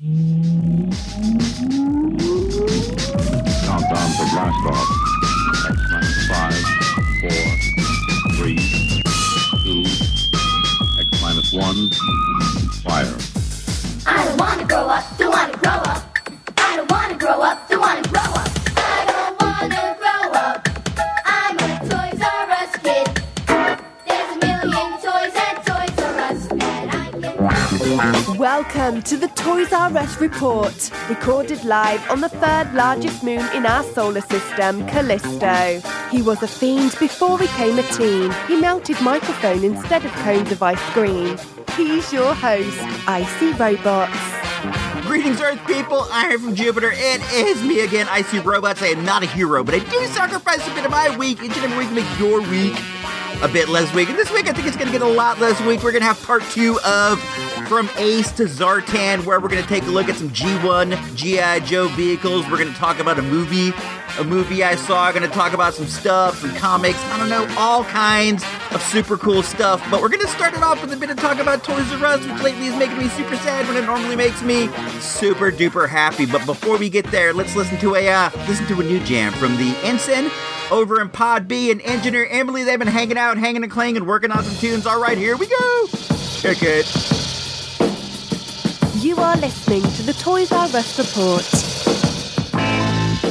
Countdown to blast off. Five, four, three, two, X minus one. Fire. I don't wanna grow up, don't wanna grow up. I don't wanna grow up, Welcome to the Toys R Us report, recorded live on the third largest moon in our solar system, Callisto. He was a fiend before he came a teen. He melted microphone instead of cones of ice cream. He's your host, Icy Robots. Greetings, Earth people. I am from Jupiter. It is me again, Icy Robots. I am not a hero, but I do sacrifice a bit of my week each and every week to make your week a bit less week. And this week, I think it's going to get a lot less week. We're going to have part two of From Ace to Zartan, where we're going to take a look at some G1 G.I. Joe vehicles. We're going to talk about a movie, a movie I saw. going to talk about some stuff, some comics. I don't know, all kinds of super cool stuff. But we're going to start it off with a bit of talk about Toys R Us, which lately is making me super sad when it normally makes me super duper happy. But before we get there, let's listen to a uh, listen to a new jam from the Ensign over in Pod B and engineer Emily. They've been hanging out, hanging and clanging, working on some tunes. All right, here we go. Check it. You are listening to the Toys R Us report.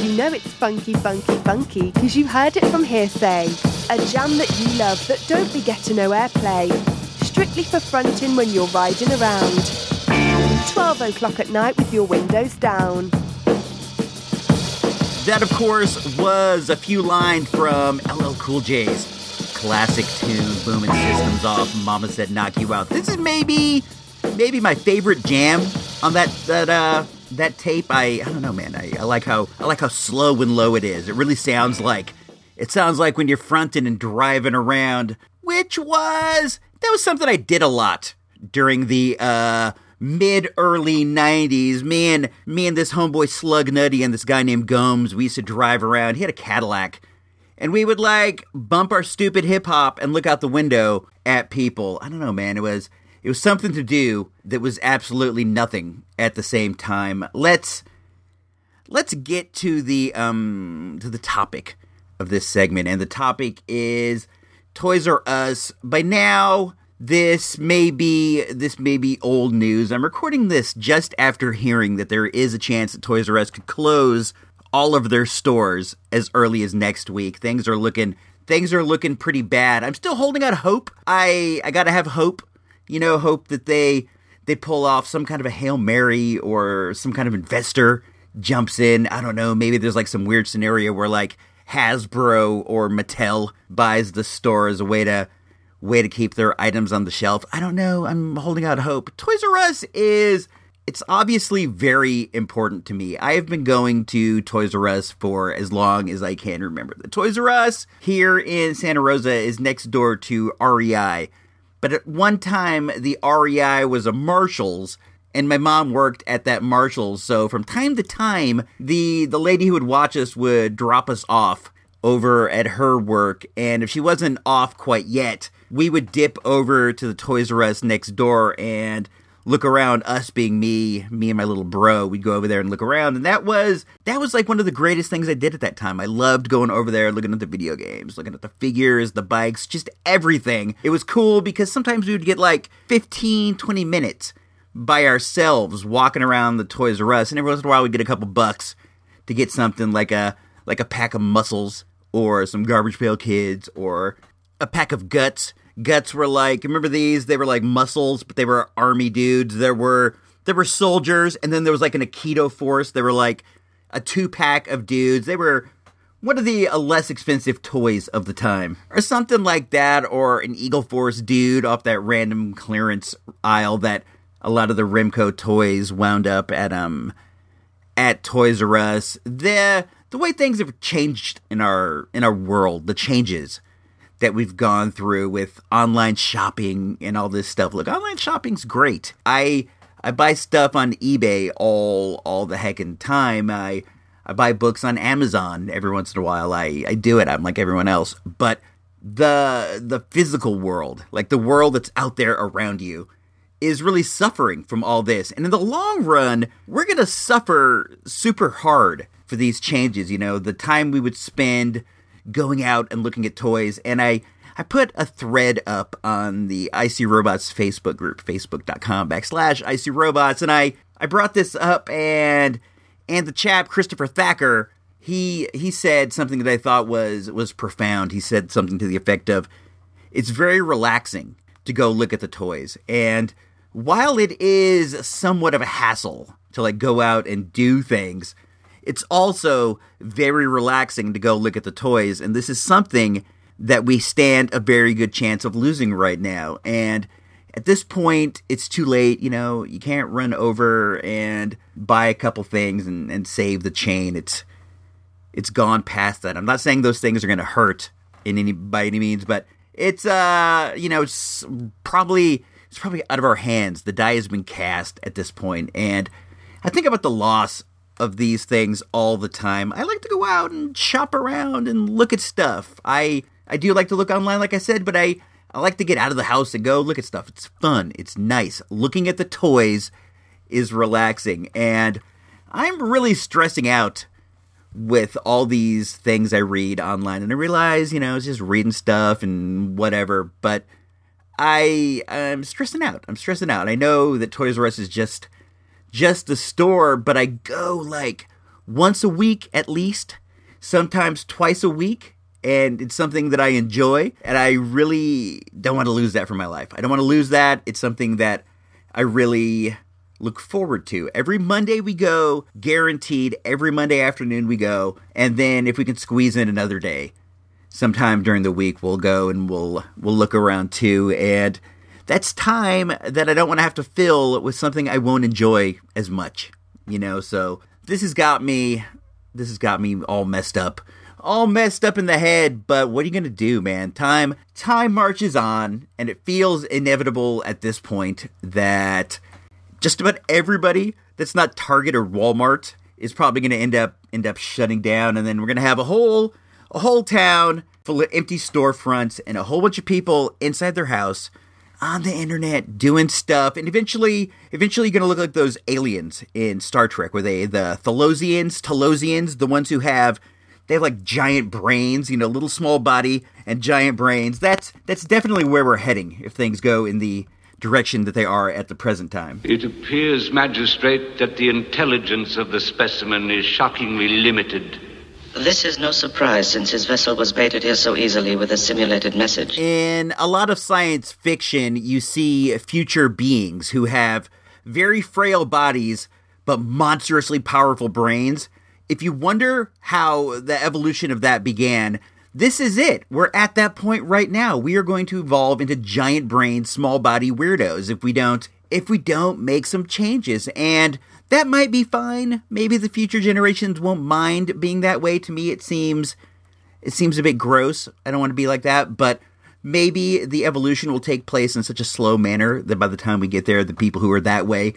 You know it's funky, funky, funky because you heard it from hearsay. A jam that you love that don't be getting no airplay. Strictly for fronting when you're riding around. 12 o'clock at night with your windows down. That, of course, was a few lines from LL Cool J's classic tune, "Booming Systems Off." Mama said, "Knock you out." This is maybe, maybe my favorite jam on that that uh that tape. I I don't know, man. I, I like how I like how slow and low it is. It really sounds like it sounds like when you're fronting and driving around, which was that was something I did a lot during the uh mid early 90s me and me and this homeboy slug nutty and this guy named gomes we used to drive around he had a cadillac and we would like bump our stupid hip hop and look out the window at people i don't know man it was it was something to do that was absolutely nothing at the same time let's let's get to the um to the topic of this segment and the topic is toys r us by now this may be this may be old news. I'm recording this just after hearing that there is a chance that Toys R Us could close all of their stores as early as next week. Things are looking things are looking pretty bad. I'm still holding out hope. I I got to have hope. You know, hope that they they pull off some kind of a Hail Mary or some kind of investor jumps in. I don't know, maybe there's like some weird scenario where like Hasbro or Mattel buys the store as a way to way to keep their items on the shelf. I don't know. I'm holding out hope. Toys R Us is it's obviously very important to me. I have been going to Toys R Us for as long as I can remember. The Toys R Us here in Santa Rosa is next door to REI. But at one time the REI was a Marshalls and my mom worked at that Marshalls, so from time to time the the lady who would watch us would drop us off over at her work. And if she wasn't off quite yet, we would dip over to the Toys R Us next door and look around us being me me and my little bro. We'd go over there and look around and that was that was like one of the greatest things i did at that time. I loved going over there looking at the video games looking at the figures the bikes just everything. It was cool because sometimes we would get like 15 20 minutes by ourselves walking around the toys r us and every once in a while we'd get a couple bucks to get something like a like a pack of muscles or some garbage pail kids or a pack of guts. Guts were like remember these? They were like muscles, but they were army dudes. There were there were soldiers, and then there was like an Aikido force. They were like a two pack of dudes. They were one of the uh, less expensive toys of the time, or something like that, or an Eagle Force dude off that random clearance aisle that a lot of the Remco toys wound up at um at Toys R Us. The the way things have changed in our in our world, the changes that we've gone through with online shopping and all this stuff. Look, online shopping's great. I I buy stuff on eBay all all the heckin' time. I I buy books on Amazon every once in a while. I I do it. I'm like everyone else. But the the physical world, like the world that's out there around you, is really suffering from all this. And in the long run, we're to suffer super hard for these changes. You know, the time we would spend going out and looking at toys. And I, I put a thread up on the IC Robots Facebook group, facebook.com backslash IC Robots. And I, I brought this up and, and the chap, Christopher Thacker, he, he said something that I thought was, was profound. He said something to the effect of, it's very relaxing to go look at the toys. And while it is somewhat of a hassle to like go out and do things, it's also very relaxing to go look at the toys. And this is something that we stand a very good chance of losing right now. And at this point, it's too late. You know, you can't run over and buy a couple things and, and save the chain. It's it's gone past that. I'm not saying those things are going to hurt in any by any means, but it's uh you know it's probably it's probably out of our hands. The die has been cast at this point, and I think about the loss of these things all the time. I like to go out and shop around and look at stuff. I I do like to look online, like I said, but I I like to get out of the house and go look at stuff. It's fun. It's nice. Looking at the toys is relaxing, and I'm really stressing out with all these things I read online. And I realize, you know, it's just reading stuff and whatever, but I I'm stressing out. I'm stressing out. I know that Toys R Us is just just a store, but I go like once a week at least, sometimes twice a week, and it's something that I enjoy, and I really don't want to lose that from my life. I don't want to lose that. It's something that I really look forward to. Every Monday we go, guaranteed. Every Monday afternoon we go, and then if we can squeeze in another day, sometime during the week we'll go and we'll we'll look around too and that's time that I don't want to have to fill with something I won't enjoy as much, you know. So this has got me this has got me all messed up. All messed up in the head, but what are you going to do, man? Time time marches on and it feels inevitable at this point that just about everybody that's not Target or Walmart is probably going to end up end up shutting down and then we're going to have a whole a whole town full of empty storefronts and a whole bunch of people inside their house on the internet doing stuff and eventually eventually you're to look like those aliens in Star Trek where they the Thalosians, Talosians, the ones who have they have like giant brains, you know, little small body and giant brains. That's that's definitely where we're heading if things go in the direction that they are at the present time. It appears, Magistrate, that the intelligence of the specimen is shockingly limited. This is no surprise since his vessel was baited here so easily with a simulated message. In a lot of science fiction, you see future beings who have very frail bodies but monstrously powerful brains. If you wonder how the evolution of that began, this is it. We're at that point right now. We are going to evolve into giant brain, small body weirdos if we don't if we don't make some changes. And that might be fine. Maybe the future generations won't mind being that way. To me, it seems it seems a bit gross. I don't want to be like that, but maybe the evolution will take place in such a slow manner that by the time we get there, the people who are that way,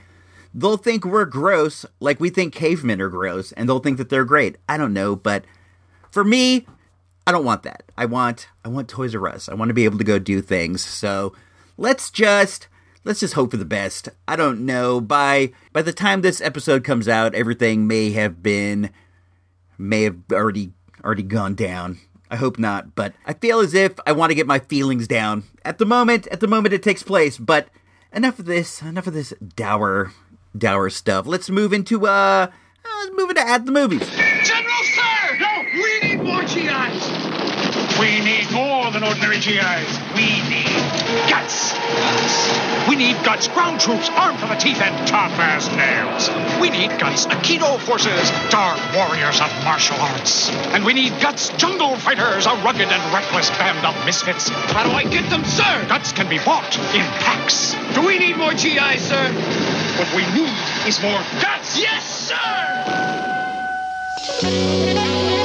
they'll think we're gross, like we think cavemen are gross, and they'll think that they're great. I don't know, but for me, I don't want that. I want I want Toys R Us. I want to be able to go do things. So let's just let's just hope for the best. I don't know. By by the time this episode comes out, everything may have been may have already already gone down. I hope not, but I feel as if I want to get my feelings down. At the moment, at the moment it takes place, but enough of this, enough of this dour dour stuff. Let's move into uh, uh let's move into at the movies. General, sir! No, we need more GIs! We need more than ordinary GIs. We need guts. Guts. We need guts, ground troops armed to the teeth and tough as nails. We need guts, Aikido forces, dark warriors of martial arts. And we need guts, jungle fighters, a rugged and reckless band of misfits. How do I get them, sir? Guts can be bought in packs. Do we need more GIs, sir? What we need is more guts. Yes, sir!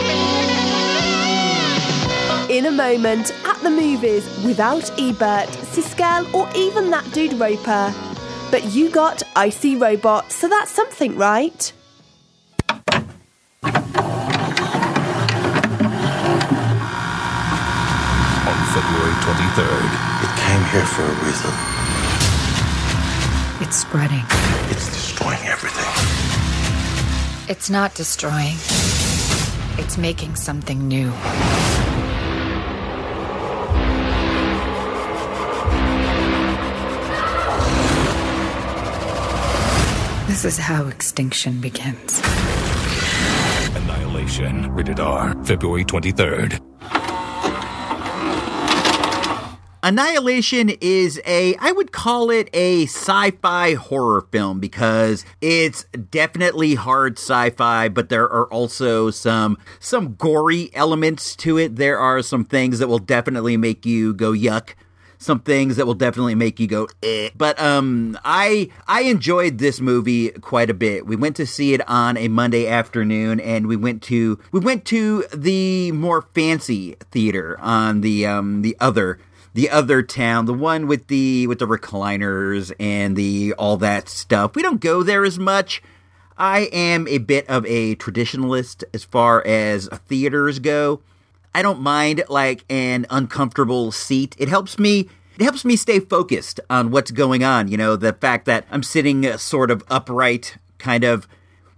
In a moment, at the movies, without Ebert, Siskel, or even that dude Roeper. But you got Icy Robot, so that's something, right? on February 23rd. It came here for a reason. It's spreading. It's destroying everything. It's not destroying, it's making something new. This is how extinction begins. Annihilation. Rated R. February 23rd. Annihilation is a, I would call it a sci fi horror film because it's definitely hard sci fi, but there are also some, some gory elements to it. There are some things that will definitely make you go yuck. Some things that will definitely make you go eh. But um I I enjoyed this movie quite a bit. We went to see it on a Monday afternoon and we went to we went to the more fancy theater on the um the other the other town, the one with the with the recliners and the all that stuff. We don't go there as much. I am a bit of a traditionalist as far as theaters go. I don't mind like an uncomfortable seat. It helps me it helps me stay focused on what's going on, you know, the fact that I'm sitting uh, sort of upright kind of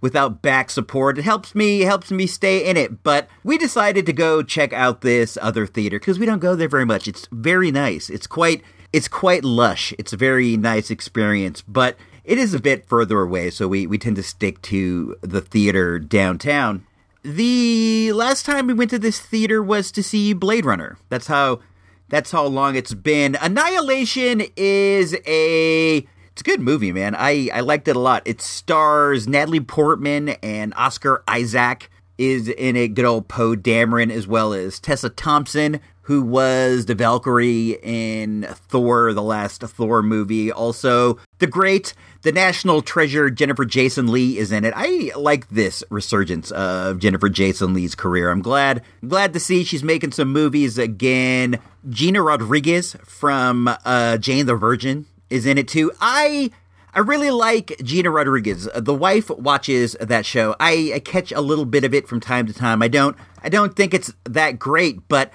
without back support. It helps me helps me stay in it. But we decided to go check out this other theater because we don't go there very much. It's very nice. It's quite it's quite lush. It's a very nice experience, but it is a bit further away, so we, we tend to stick to the theater downtown. The last time we went to this theater was to see Blade Runner. That's how that's how long it's been. Annihilation is a it's a good movie, man. I, I liked it a lot. It stars Natalie Portman and Oscar Isaac is in it. Good old Poe Dameron as well as Tessa Thompson, who was the Valkyrie in Thor, the last Thor movie. Also, the great, the national treasure Jennifer Jason Leigh is in it. I like this resurgence of Jennifer Jason Leigh's career. I'm glad, glad to see she's making some movies again. Gina Rodriguez from uh, Jane the Virgin is in it too. I I really like Gina Rodriguez. The wife watches that show. I, I catch a little bit of it from time to time. I don't I don't think it's that great, but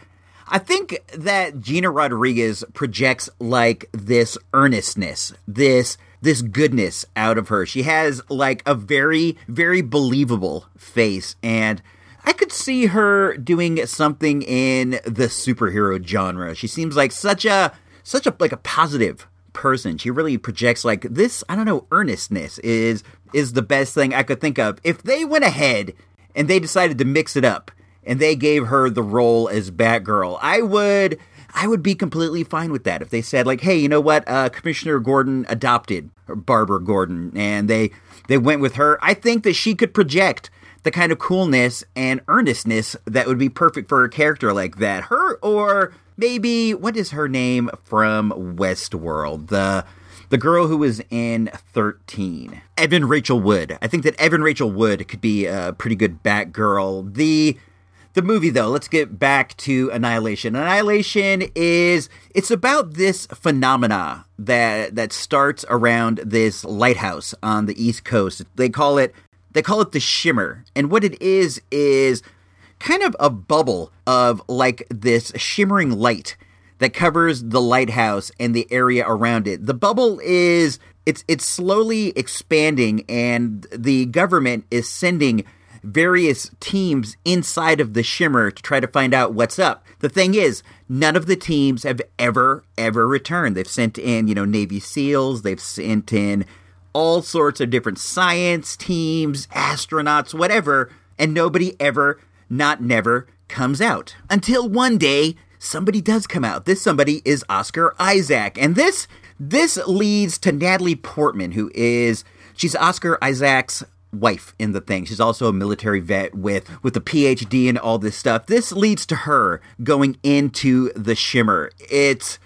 I think that Gina Rodriguez projects like this earnestness, this this goodness out of her. She has like a very very believable face and I could see her doing something in the superhero genre. She seems like such a such a like a positive person. She really projects like this, I don't know, earnestness is is the best thing I could think of. If they went ahead and they decided to mix it up and they gave her the role as Batgirl, I would I would be completely fine with that. If they said like, "Hey, you know what? Uh, Commissioner Gordon adopted Barbara Gordon and they they went with her." I think that she could project the kind of coolness and earnestness that would be perfect for a character like that. Her or maybe what is her name from Westworld? The the girl who was in 13. Evan Rachel Wood. I think that Evan Rachel Wood could be a pretty good Batgirl. The the movie though, let's get back to Annihilation. Annihilation is it's about this phenomena that that starts around this lighthouse on the East Coast. They call it they call it the shimmer. And what it is is kind of a bubble of like this shimmering light that covers the lighthouse and the area around it. The bubble is it's it's slowly expanding and the government is sending various teams inside of the shimmer to try to find out what's up. The thing is, none of the teams have ever ever returned. They've sent in, you know, Navy SEALs, they've sent in all sorts of different science teams, astronauts, whatever, and nobody ever not never comes out. Until one day, somebody does come out. This somebody is Oscar Isaac. And this this leads to Natalie Portman, who is she's Oscar Isaac's wife in the thing. She's also a military vet with with a PhD and all this stuff. This leads to her going into the shimmer. It's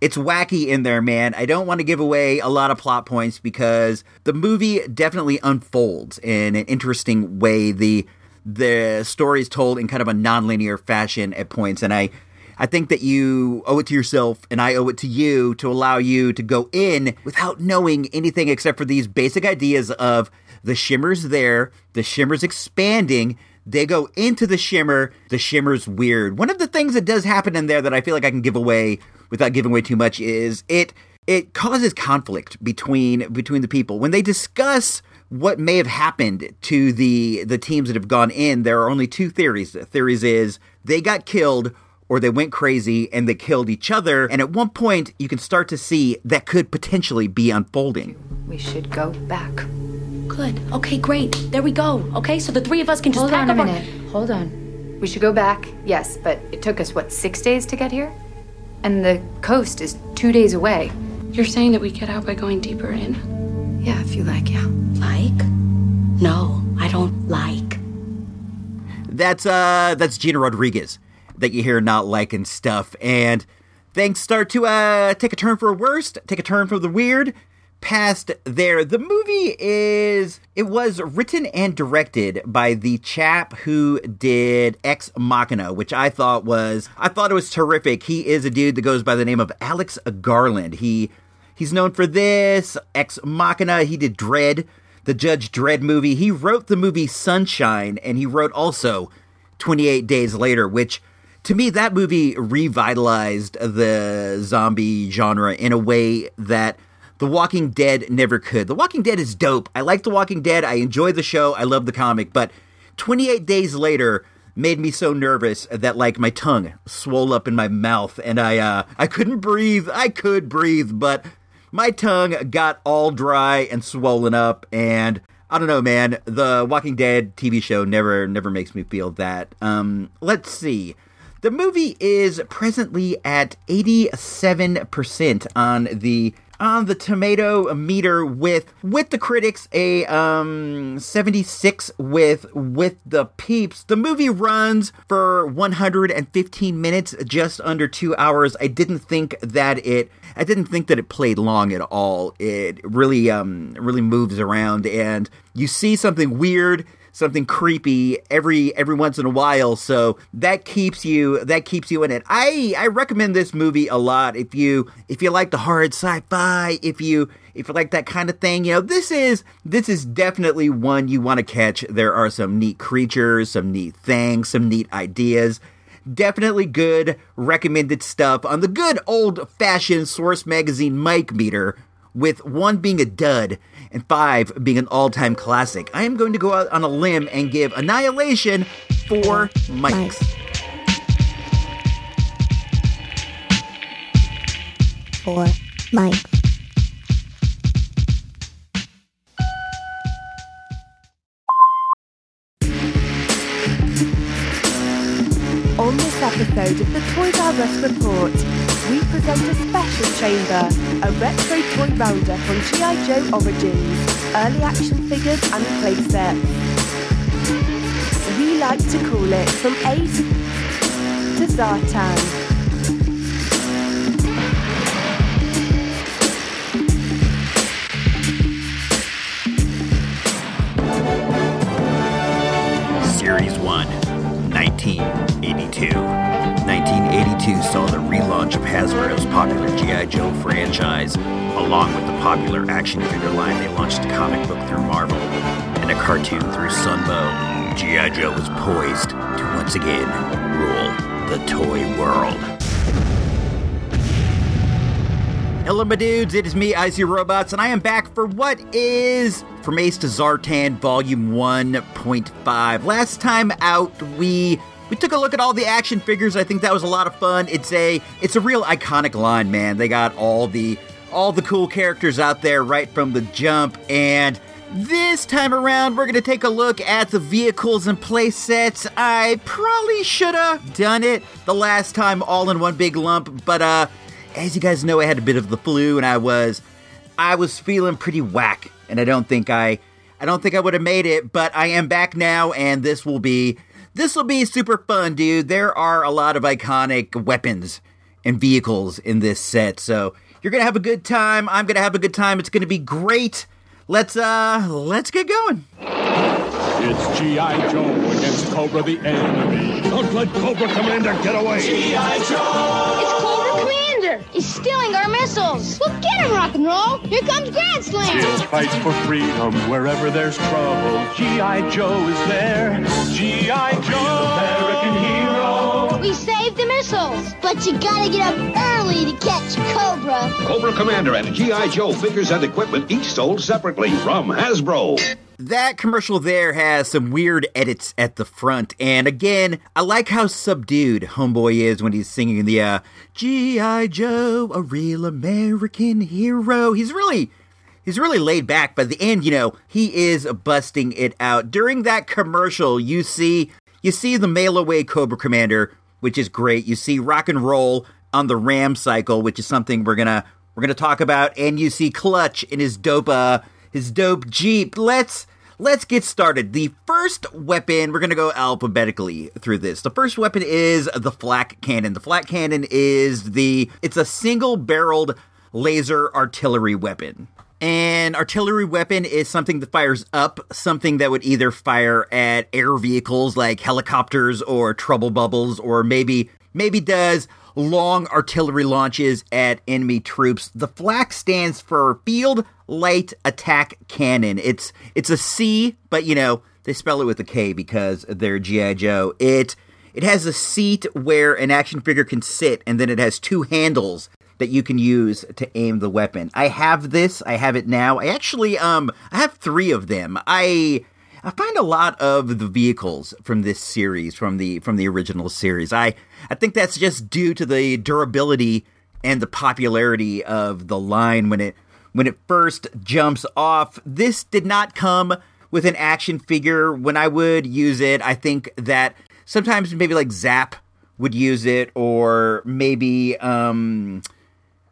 it's wacky in there, man. I don't want to give away a lot of plot points because the movie definitely unfolds in an interesting way. The the story is told in kind of a nonlinear fashion at points, and I I think that you owe it to yourself and I owe it to you to allow you to go in without knowing anything except for these basic ideas of the shimmer's there, the shimmer's expanding, they go into the shimmer, the shimmer's weird. One of the things that does happen in there that I feel like I can give away without giving away too much is it it causes conflict between between the people when they discuss what may have happened to the the teams that have gone in. There are only two theories. The theories is they got killed or they went crazy and they killed each other. And at one point, you can start to see that could potentially be unfolding. We should go back. Good. Okay, great. There we go. Okay, so the three of us can just Hold pack on a up our- minute. Hold on. We should go back, yes, but it took us, what, six days to get here? And the coast is two days away. You're saying that we get out by going deeper in? Yeah, if you like, yeah. Like? No, I don't like. That's uh that's Gina Rodriguez that you hear not liking stuff. And things start to uh take a turn for the worst, take a turn for the weird. Past there, the movie is it was written and directed by the chap who did Ex Machina, which I thought was I thought it was terrific. He is a dude that goes by the name of Alex Garland. He he's known for this Ex Machina. He did Dredd, the Judge Dredd movie. He wrote the movie Sunshine, and he wrote also 28 Days Later, which to me, that movie revitalized the zombie genre in a way that The Walking Dead never could. The Walking Dead is dope. I like The Walking Dead. I enjoy the show. I love the comic. But 28 Days Later made me so nervous that like my tongue swole up in my mouth and I uh I couldn't breathe. I could breathe, but my tongue got all dry and swollen up and I don't know, man. The Walking Dead TV show never never makes me feel that. Um let's see. The movie is presently at 87% on the on the tomato meter with with the critics a um 76 with with the peeps. The movie runs for 115 minutes just under 2 hours. I didn't think that it i didn't think that it played long at all. It really um really moves around and you see something weird something creepy every every once in a while. So that keeps you that keeps you in it. I i recommend this movie a lot if you if you like the hard sci-fi if you if you like that kind of thing. You know this is this is definitely one you want to catch. There are some neat creatures some neat things some neat ideas. Definitely good recommended stuff on the good old fashioned source magazine mic meter with one being a dud and five being an all time classic. I am going to go out on a limb and give Annihilation four mics. Four mics. On this episode of the Toys R Us Report, we present a special chamber, a retro toy roundup on G.I. Joe Origins, early action figures and playsets. We like to call it From Ace to Zartan. Series 1, 1982. 1982 saw the relaunch of Hasbro's popular G.I. Joe franchise. Along with the popular action figure line, they launched a comic book through Marvel and a cartoon through Sunbow. G.I. Joe was poised to once again rule the toy world. Hello, my dudes. It is me, Icy Robots, and I am back for what is From Ace to Zartan Volume 1.5. Last time out, we we took a look at all the action figures. I think that was a lot of fun. It's a it's a real iconic line, man. They got all the all the cool characters out there right from the jump, and this time around, we're gonna take a look at the vehicles and play sets. I probably should have done it the last time all in one big lump, but uh as you guys know, I had a bit of the flu and I was I was feeling pretty whack, and I don't think I I don't think I would have made it, but I am back now, and this will be this will be super fun, dude. There are a lot of iconic weapons and vehicles in this set, so you're gonna have a good time. I'm gonna have a good time. It's gonna be great. Let's uh let's get going. It's G.I. Joe against Cobra the enemy. Don't let Cobra Commander get away. G.I. Joe! It's He's stealing our missiles! Well, get him, rock and roll! Here comes Grand Slam! Still fights for freedom wherever there's trouble. G.I. Joe is there. G.I. Joe! American hero. We saved the missiles. But you gotta get up early to catch Cobra. Cobra Commander and G.I. Joe figures and equipment each sold separately from Hasbro. That commercial there has some weird edits at the front, and again, I like how subdued Homeboy is when he's singing the uh, G.I. Joe, a real American hero. He's really he's really laid back, but at the end, you know, he is busting it out. During that commercial, you see you see the mail away Cobra Commander, which is great. You see rock and roll on the Ram cycle, which is something we're gonna we're gonna talk about, and you see Clutch in his dope uh, his dope Jeep. Let's let's get started. The first weapon, we're going to go alphabetically through this. The first weapon is the flak cannon. The flak cannon is the it's a single-barreled laser artillery weapon. An artillery weapon is something that fires up, something that would either fire at air vehicles like helicopters or trouble bubbles, or maybe maybe does long artillery launches at enemy troops. The flak stands for Field Light Attack Cannon. It's it's a C, but you know they spell it with a K because they're GI Joe. It it has a seat where an action figure can sit, and then it has two handles that you can use to aim the weapon. I have this. I have it now. I actually um I have three of them. I I find a lot of the vehicles from this series, from the from the original series. I I think that's just due to the durability and the popularity of the line when it when it first jumps off. This did not come with an action figure. When I would use it, I think that sometimes maybe like Zap would use it, or maybe um,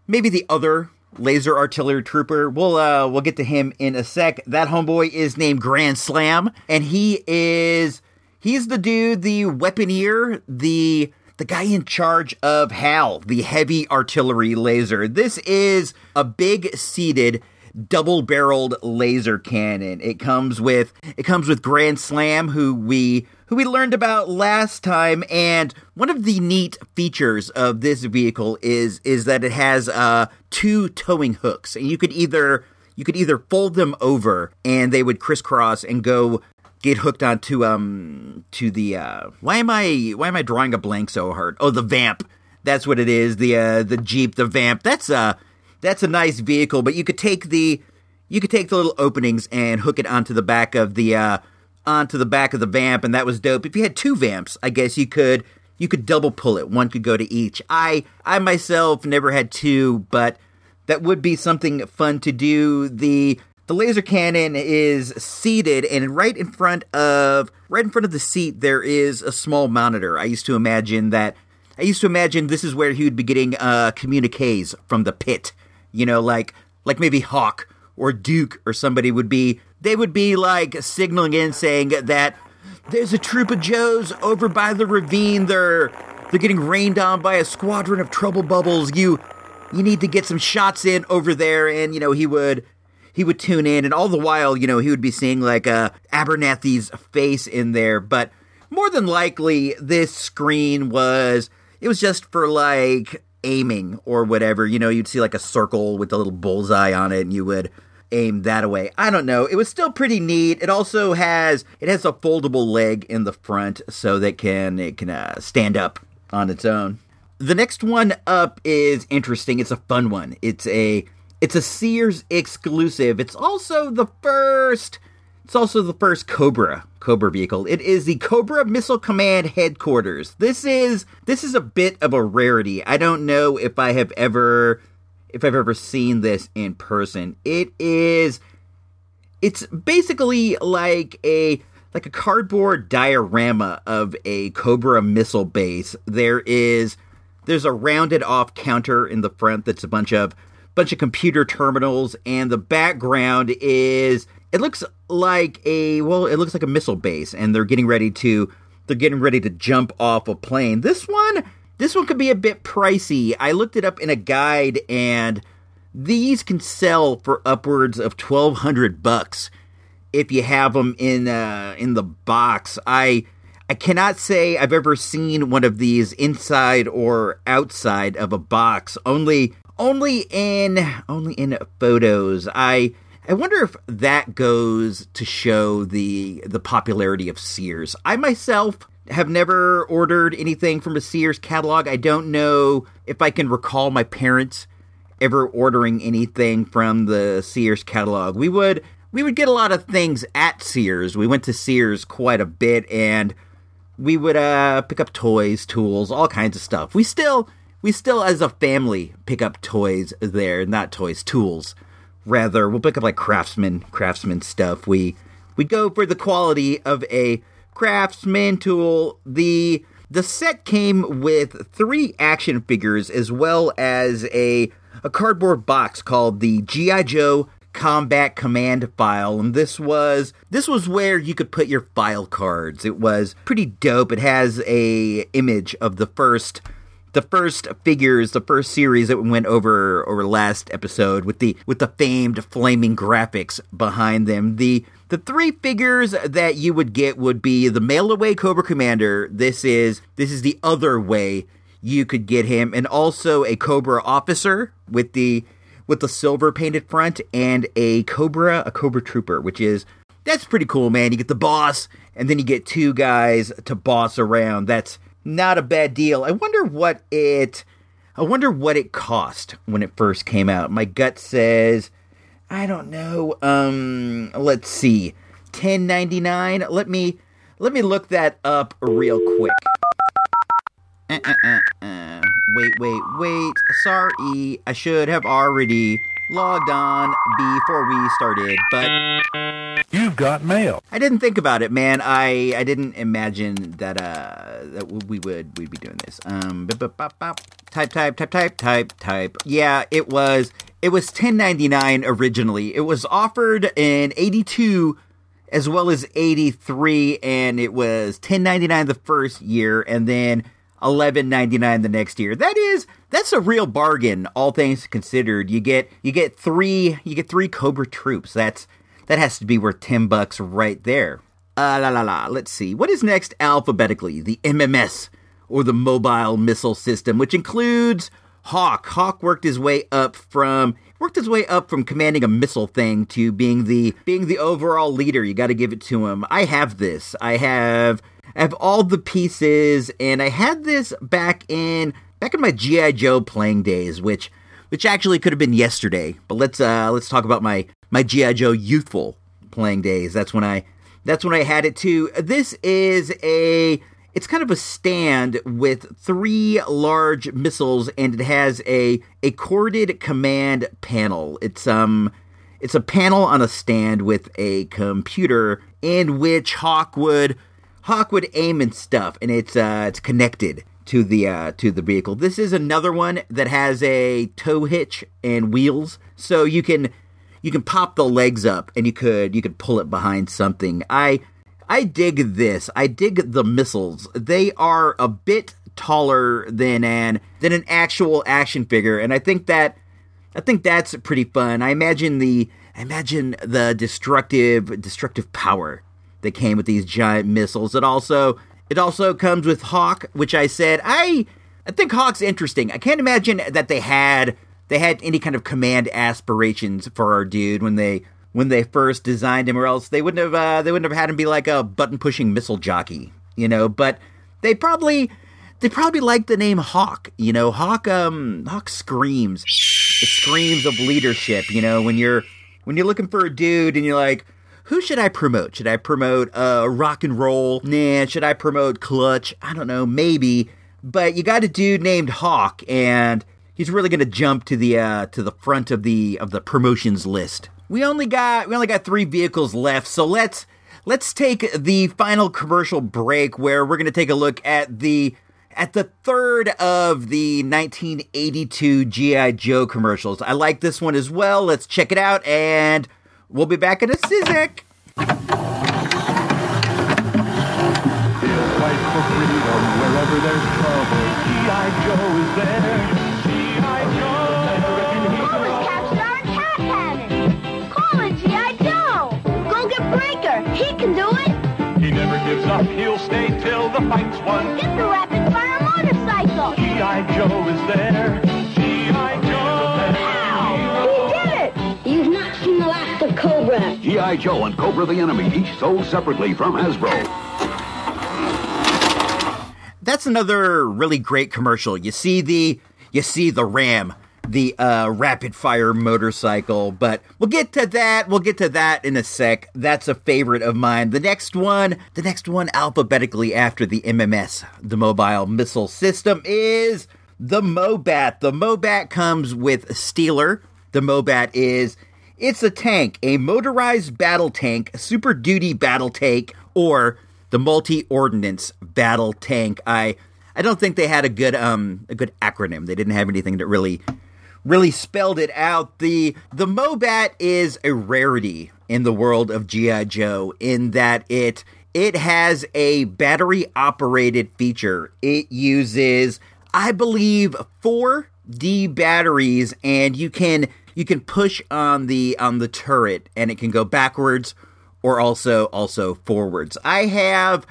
maybe the other laser artillery trooper. We'll uh, we'll get to him in a sec. That homeboy is named Grand Slam, and he is he's the dude, the weaponeer, the the guy in charge of HAL, the heavy artillery laser. This is a big seated double barreled laser cannon. It comes with it comes with Grand Slam who we who we learned about last time and one of the neat features of this vehicle is is that it has uh two towing hooks and you could either you could either fold them over and they would crisscross and go get hooked onto um to the uh why am I why am I drawing a blank so hard? Oh, the vamp. That's what it is. The uh the Jeep, the vamp. That's a that's a nice vehicle, but you could take the you could take the little openings and hook it onto the back of the uh onto the back of the vamp and that was dope. If you had two vamps, I guess you could you could double pull it. One could go to each. I I myself never had two, but that would be something fun to do. The the laser cannon is seated and right in front of right in front of the seat there is a small monitor. I used to imagine that I used to imagine this is where he would be getting uh communiques from the pit. You know, like like maybe Hawk or Duke or somebody would be they would be like signaling in saying that there's a troop of Joes over by the ravine. They're they're getting rained on by a squadron of trouble bubbles. You you need to get some shots in over there and you know he would he would tune in, and all the while, you know, he would be seeing like uh, Abernathy's face in there. But more than likely, this screen was it was just for like aiming or whatever. You know, you'd see like a circle with a little bullseye on it, and you would aim that away. I don't know. It was still pretty neat. It also has it has a foldable leg in the front so that can it can uh, stand up on its own. The next one up is interesting. It's a fun one. It's a it's a Sears exclusive. It's also the first. It's also the first Cobra Cobra vehicle. It is the Cobra Missile Command headquarters. This is this is a bit of a rarity. I don't know if I have ever if I've ever seen this in person. It is it's basically like a like a cardboard diorama of a Cobra missile base. There is there's a rounded off counter in the front that's a bunch of bunch of computer terminals, and the background is it looks like a well, it looks like a missile base, and they're getting ready to they're getting ready to jump off a plane. This one, this one could be a bit pricey. I looked it up in a guide, and these can sell for upwards of twelve hundred bucks if you have them in uh, in the box. I I cannot say I've ever seen one of these inside or outside of a box. Only only in only in photos. I I wonder if that goes to show the the popularity of Sears. I myself have never ordered anything from a Sears catalog. I don't know if I can recall my parents ever ordering anything from the Sears catalog. We would we would get a lot of things at Sears. We went to Sears quite a bit and we would uh pick up toys, tools, all kinds of stuff. We still we still as a family pick up toys there, not toys, tools. Rather, we'll pick up like craftsman craftsman stuff. We we go for the quality of a craftsman tool. The the set came with three action figures as well as a a cardboard box called the GI Joe Combat Command file, and this was this was where you could put your file cards. It was pretty dope. It has a image of the first the first figures, the first series that we went over over last episode with the with the famed flaming graphics behind them. The the three figures that you would get would be the mail away Cobra Commander. This is this is the other way you could get him, and also a Cobra officer with the with the silver painted front, and a Cobra a Cobra Trooper, which is that's pretty cool, man. You get the boss, and then you get two guys to boss around. That's not a bad deal. I wonder what it I wonder what it cost when it first came out. My gut says I don't know. Um let's see. 10.99. Let me let me look that up real quick. Uh, uh, uh, uh. Wait, wait, wait. Sorry. I should have already logged on before we started, but You've got mail. I didn't think about it, man. I I didn't imagine that uh that we would we'd be doing this. Um bop, bop, bop, type type type type type type. Yeah, it was it was 10.99 originally. It was offered in 82 as well as 83 and it was 10.99 the first year and then 11.99 the next year. That is that's a real bargain all things considered. You get you get 3 you get 3 Cobra troops. That's that has to be worth 10 bucks right there. Uh, la la la. Let's see. What is next alphabetically? The MMS, or the Mobile Missile System, which includes Hawk. Hawk worked his way up from worked his way up from commanding a missile thing to being the being the overall leader. You got to give it to him. I have this. I have I have all the pieces, and I had this back in back in my GI Joe playing days, which which actually could have been yesterday. But let's uh let's talk about my my GI Joe youthful playing days. That's when I that's when I had it too. This is a it's kind of a stand with three large missiles and it has a a corded command panel. It's um it's a panel on a stand with a computer in which Hawk would Hawk would aim and stuff and it's uh it's connected to the uh to the vehicle. This is another one that has a tow hitch and wheels so you can you can pop the legs up and you could you could pull it behind something. I I dig this. I dig the missiles. They are a bit taller than an than an actual action figure, and I think that I think that's pretty fun. I imagine the I imagine the destructive destructive power that came with these giant missiles. It also it also comes with Hawk, which I said I I think Hawk's interesting. I can't imagine that they had they had any kind of command aspirations for our dude when they when they first designed him, or else they wouldn't have uh, they wouldn't have had him be like a button pushing missile jockey, you know. But they probably they probably like the name Hawk, you know. Hawk um Hawk screams it screams of leadership, you know. When you're when you're looking for a dude and you're like. Who should I promote? Should I promote uh, rock and roll? Nah. Should I promote clutch? I don't know. Maybe. But you got a dude named Hawk, and he's really going to jump to the uh, to the front of the of the promotions list. We only got we only got three vehicles left, so let's let's take the final commercial break where we're going to take a look at the at the third of the 1982 GI Joe commercials. I like this one as well. Let's check it out, and we'll be back in a sizzle. Fight for freedom wherever. G.I. Joe is there. G.I. Joe. Captured our attack cannon. Call G.I. Joe. Go get Breaker. He can do it. He never gives up. He'll stay till the fight's won. Get the rapid fire motorcycle. G.I. Joe is there. G.I. Joe and Cobra the Enemy, each sold separately from Hasbro. that's another really great commercial. You see the you see the Ram, the uh, rapid fire motorcycle, but we'll get to that. We'll get to that in a sec. That's a favorite of mine. The next one, the next one alphabetically after the MMS, the mobile missile system is the Mobat. The Mobat comes with Steeler. The Mobat is it's a tank, a motorized battle tank, a super duty battle tank, or the multi ordnance battle tank. I I don't think they had a good um a good acronym. They didn't have anything that really really spelled it out. The the Mobat is a rarity in the world of GI Joe in that it it has a battery operated feature. It uses I believe 4D batteries and you can you can push on the on the turret and it can go backwards or also also forwards. I have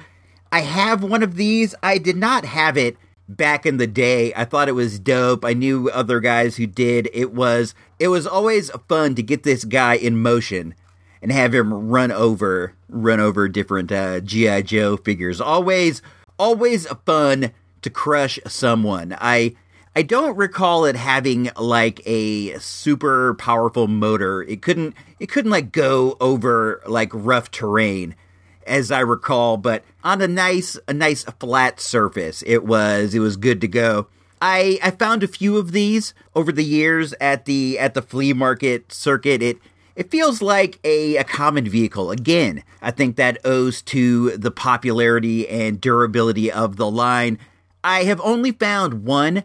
I have one of these. I did not have it back in the day. I thought it was dope. I knew other guys who did. It was it was always fun to get this guy in motion and have him run over run over different uh, GI Joe figures. Always always fun to crush someone. I I don't recall it having like a super powerful motor. It couldn't it couldn't like go over like rough terrain as I recall, but on a nice a nice flat surface, it was it was good to go. I I found a few of these over the years at the at the flea market circuit. It it feels like a, a common vehicle. Again, I think that owes to the popularity and durability of the line. I have only found one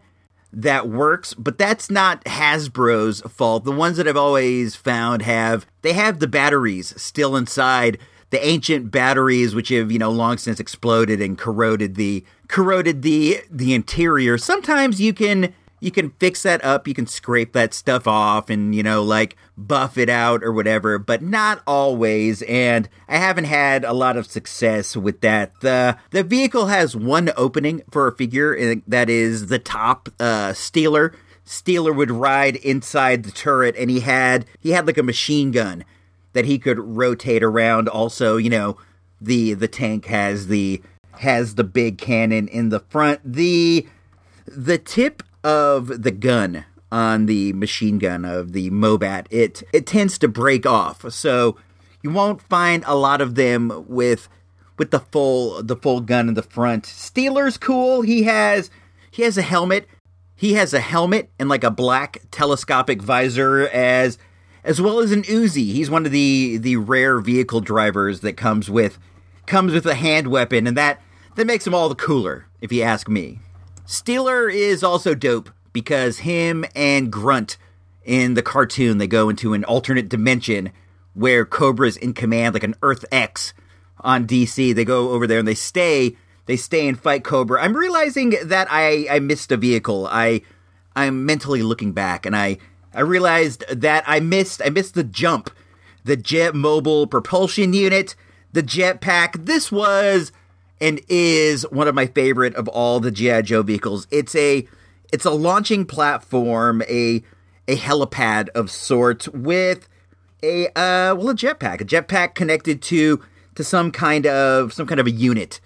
that works, but that's not Hasbro's fault. The ones that I've always found have they have the batteries still inside the ancient batteries which have, you know, long since exploded and corroded the corroded the the interior. Sometimes you can you can fix that up, you can scrape that stuff off and, you know, like buff it out or whatever, but not always. And I haven't had a lot of success with that. The the vehicle has one opening for a figure, and that is the top uh, Steeler. Steeler would ride inside the turret, and he had he had like a machine gun that he could rotate around. Also, you know, the the tank has the has the big cannon in the front. The the tip of the gun on the machine gun of the Mobat, it it tends to break off. So you won't find a lot of them with with the full the full gun in the front. Steeler's cool. He has he has a helmet. He has a helmet and like a black telescopic visor as as well as an Uzi. He's one of the the rare vehicle drivers that comes with comes with a hand weapon and that that makes him all the cooler if you ask me. Steeler is also dope because him and Grunt in the cartoon they go into an alternate dimension where Cobra's in command, like an Earth X on DC. They go over there and they stay. They stay and fight Cobra. I'm realizing that I I missed a vehicle. I I'm mentally looking back and I I realized that I missed I missed the jump, the jet mobile propulsion unit, the jetpack. This was and is one of my favorite of all the GI Joe vehicles. It's a it's a launching platform, a a helipad of sorts with a uh well a jetpack, a jetpack connected to to some kind of some kind of a unit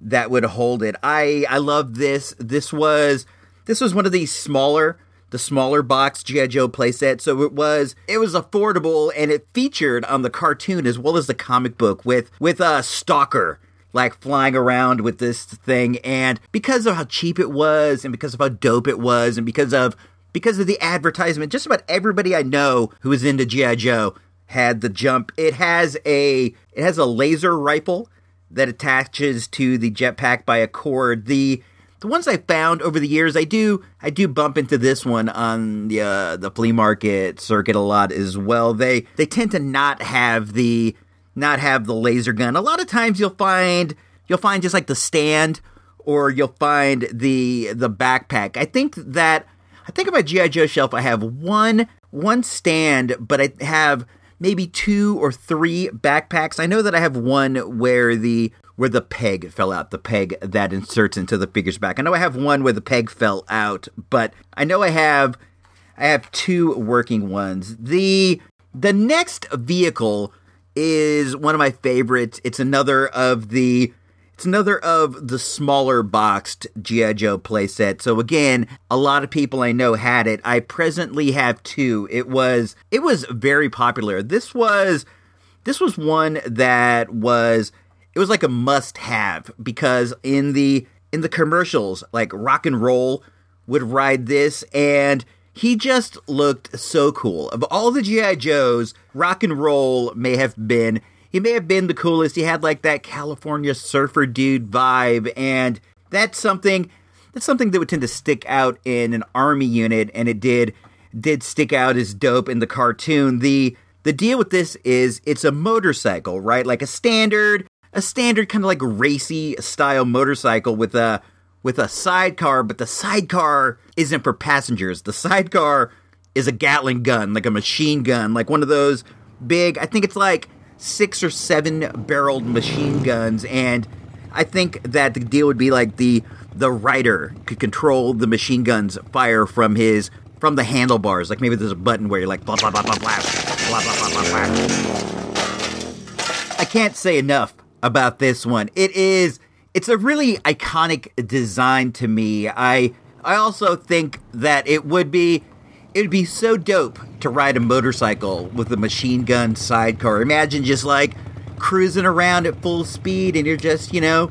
that would hold it. I I love this. This was this was one of these smaller the smaller box GI Joe playset, so it was it was affordable and it featured on the cartoon as well as the comic book with with a stalker like flying around with this thing and because of how cheap it was and because of how dope it was and because of because of the advertisement just about everybody I know who is into GI Joe had the jump. It has a it has a laser rifle that attaches to the jetpack by a cord. The the ones I found over the years I do I do bump into this one on the uh, the flea market circuit a lot as well. They they tend to not have the not have the laser gun. A lot of times you'll find you'll find just like the stand or you'll find the the backpack. I think that I think on my GI Joe shelf I have one one stand, but I have maybe two or three backpacks. I know that I have one where the where the peg fell out, the peg that inserts into the figure's back. I know I have one where the peg fell out, but I know I have I have two working ones. The the next vehicle is one of my favorites. It's another of the it's another of the smaller boxed GI Joe playset. So again, a lot of people I know had it. I presently have two. It was it was very popular. This was this was one that was it was like a must have because in the in the commercials like rock and roll would ride this and he just looked so cool. Of all the GI Joes, rock and roll may have been he may have been the coolest. He had like that California surfer dude vibe and that's something that's something that would tend to stick out in an army unit and it did did stick out as dope in the cartoon. The the deal with this is it's a motorcycle, right? Like a standard a standard kind of like racy style motorcycle with a with a sidecar, but the sidecar isn't for passengers. The sidecar is a Gatling gun, like a machine gun, like one of those big, I think it's like six or seven barreled machine guns and I think that the deal would be like the the rider could control the machine gun's fire from his from the handlebars. Like maybe there's a button where you're like blah blah blah blah blah blah blah blah blah blah. I can't say enough about this one. It is it's a really iconic design to me. I I also think that it would be it would be so dope to ride a motorcycle with a machine gun sidecar. Imagine just like cruising around at full speed and you're just, you know,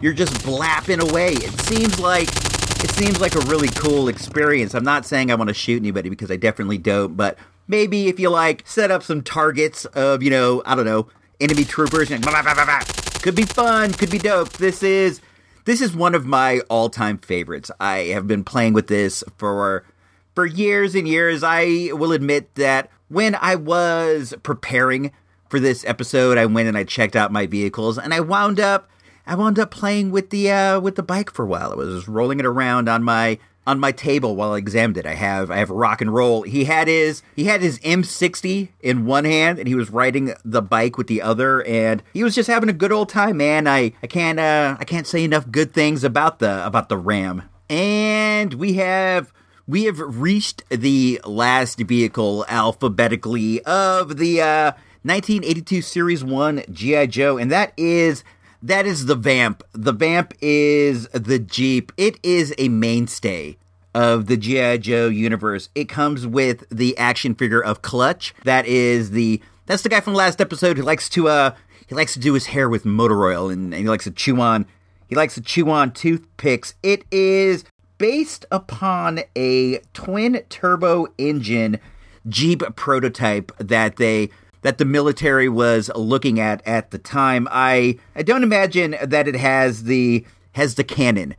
you're just blapping away. It seems like it seems like a really cool experience. I'm not saying I want to shoot anybody because I definitely don't, but maybe if you like set up some targets of, you know, I don't know, enemy troopers and blah, blah, blah, could be fun, could be dope. This is this is one of my all-time favorites. I have been playing with this for for years and years. I will admit that when I was preparing for this episode, I went and I checked out my vehicles and I wound up I wound up playing with the uh, with the bike for a while. I was rolling it around on my on my table while I examined it. I have I have rock and roll. He had his he had his M60 in one hand and he was riding the bike with the other and he was just having a good old time, man. I I can't uh I can't say enough good things about the about the Ram. And we have we have reached the last vehicle alphabetically of the uh 1982 Series 1 GI Joe and that is that is the Vamp. The Vamp is the Jeep. It is a mainstay of the G.I. Joe universe. It comes with the action figure of Clutch. That is the that's the guy from the last episode who likes to uh he likes to do his hair with motor oil and, and he likes to chew on he likes to chew on toothpicks. It is based upon a twin turbo engine Jeep prototype that they that the military was looking at at the time. I I don't imagine that it has the has the cannon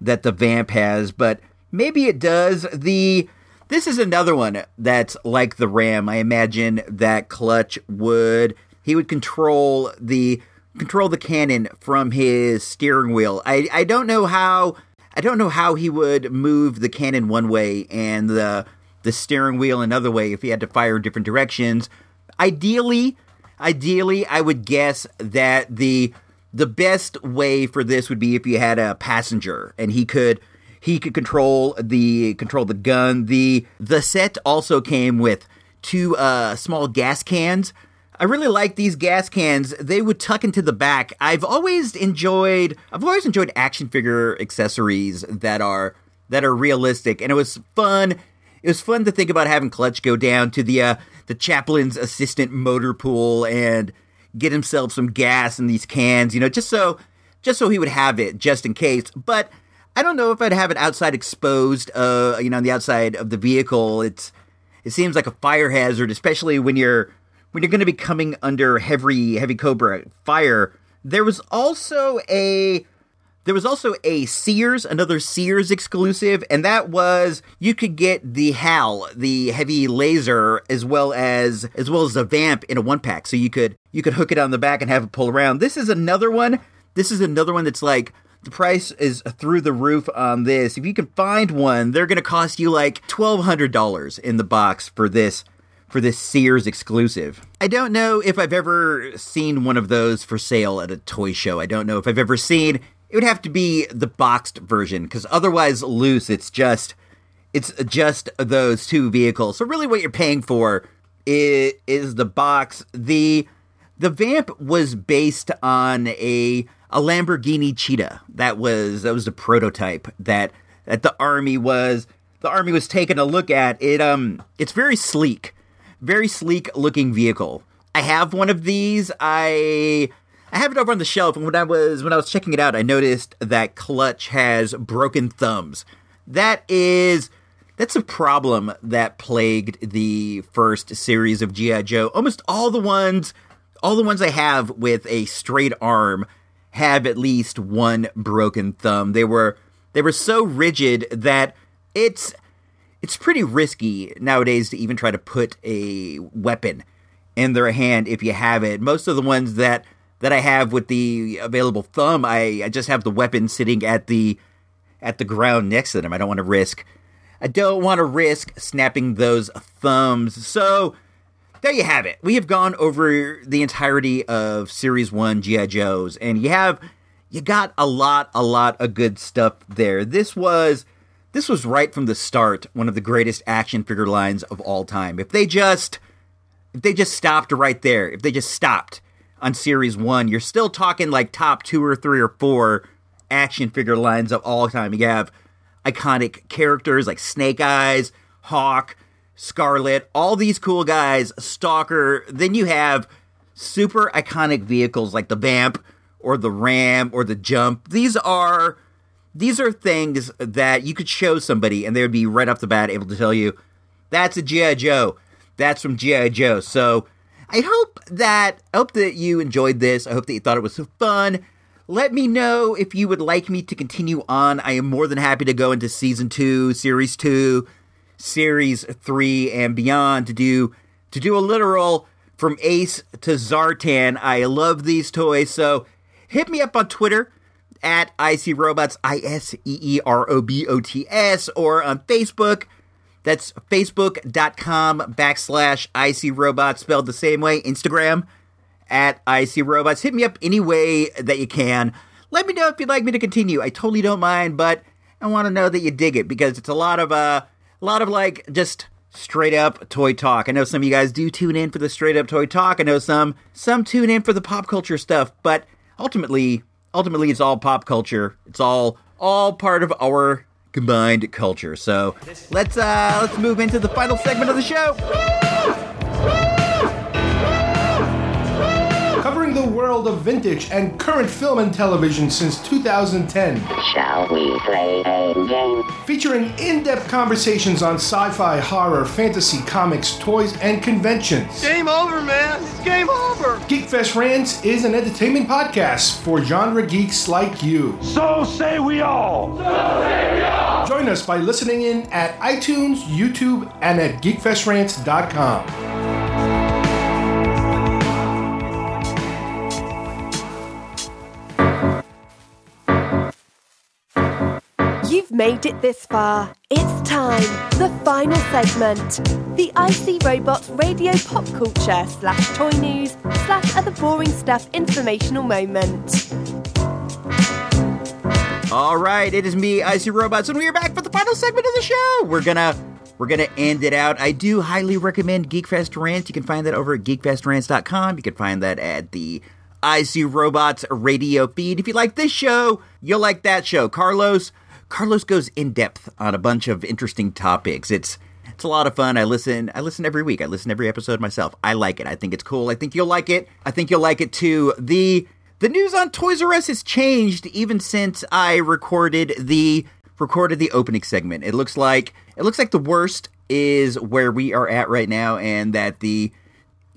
that the Vamp has, but maybe it does. The this is another one that's like the Ram. I imagine that Clutch would he would control the control the cannon from his steering wheel. I I don't know how I don't know how he would move the cannon one way and the the steering wheel another way if he had to fire in different directions ideally, ideally, I would guess that the the best way for this would be if you had a passenger and he could he could control the control the gun. The the set also came with two uh, small gas cans. I really like these gas cans. They would tuck into the back. I've always enjoyed I've always enjoyed action figure accessories that are that are realistic and it was fun. It was fun to think about having Clutch go down to the uh, the chaplain's assistant motor pool and get himself some gas in these cans, you know, just so just so he would have it just in case. But I don't know if I'd have it outside exposed, uh, you know, on the outside of the vehicle. It's it seems like a fire hazard, especially when you're when you're going to be coming under heavy heavy cobra fire. There was also a there was also a Sears, another Sears exclusive, and that was you could get the HAL, the heavy laser, as well as as well as the vamp in a one pack. So you could you could hook it on the back and have it pull around. This is another one. This is another one that's like the price is through the roof on this. If you can find one, they're to cost you like twelve hundred dollars in the box for this for this Sears exclusive. I don't know if I've ever seen one of those for sale at a toy show. I don't know if I've ever seen it would have to be the boxed version because otherwise loose it's just it's just those two vehicles so really what you're paying for is, is the box the the vamp was based on a a Lamborghini Cheetah. That was that was the prototype that that the army was the army was taking a look at. It um it's very sleek, very sleek looking vehicle. I have one of these. I I have it over on the shelf, and when I was when I was checking it out, I noticed that Clutch has broken thumbs. That is that's a problem that plagued the first series of GI Joe. Almost all the ones all the ones I have with a straight arm have at least one broken thumb. They were they were so rigid that it's it's pretty risky nowadays to even try to put a weapon in their hand if you have it. Most of the ones that that I have with the available thumb, I, I just have the weapon sitting at the at the ground next to them. I don't want to risk I don't want to risk snapping those thumbs. So there you have it. We have gone over the entirety of Series 1 G.I. Joes, and you have you got a lot, a lot of good stuff there. This was this was right from the start one of the greatest action figure lines of all time. If they just if they just stopped right there, if they just stopped on Series 1, you're still talking like top two or three or four action figure lines of all time. You have iconic characters like Snake Eyes, Hawk, Scarlett, all these cool guys, Stalker. Then you have super iconic vehicles like the Vamp or the Ram or the Jump. These are these are things that you could show somebody and they would be right off the bat able to tell you that's a GI Joe. That's from GI Joe. So I hope that I hope that you enjoyed this. I hope that you thought it was fun. Let me know if you would like me to continue on. I am more than happy to go into season two, series two, series three, and beyond to do to do a literal from Ace to Zartan. I love these toys, so hit me up on Twitter at IC Robots, I S E E R O B O T S, or on Facebook. That's facebook.com backslash IC Robots, spelled the same way. Instagram at IC Robots. Hit me up any way that you can. Let me know if you'd like me to continue. I totally don't mind, but I want to know that you dig it because it's a lot of uh, a lot of like just straight up toy talk. I know some of you guys do tune in for the straight up toy talk. I know some some tune in for the pop culture stuff, but ultimately, ultimately, it's all pop culture. It's all all part of our combined culture. So let's uh let's move into the final segment of the show. World of vintage and current film and television since 2010. Shall we play a game? Featuring in depth conversations on sci fi, horror, fantasy, comics, toys, and conventions. Game over, man. It's game over. Geekfest Rants is an entertainment podcast for genre geeks like you. So say we all. So say we all. Join us by listening in at iTunes, YouTube, and at geekfestrants.com. made it this far. It's time. The final segment. The IC Robots radio pop culture slash toy news slash other boring stuff informational moment. All right, it is me, IC Robots, and we are back for the final segment of the show. We're gonna we're gonna end it out. I do highly recommend Geekfest Rant. You can find that over at geekfestrants.com. You can find that at the IC Robots radio feed. If you like this show, you'll like that show. Carlos Carlos goes in depth on a bunch of interesting topics. It's it's a lot of fun. I listen I listen every week. I listen every episode myself. I like it. I think it's cool. I think you'll like it. I think you'll like it too. The the news on Toys R Us has changed even since I recorded the recorded the opening segment. It looks like it looks like the worst is where we are at right now and that the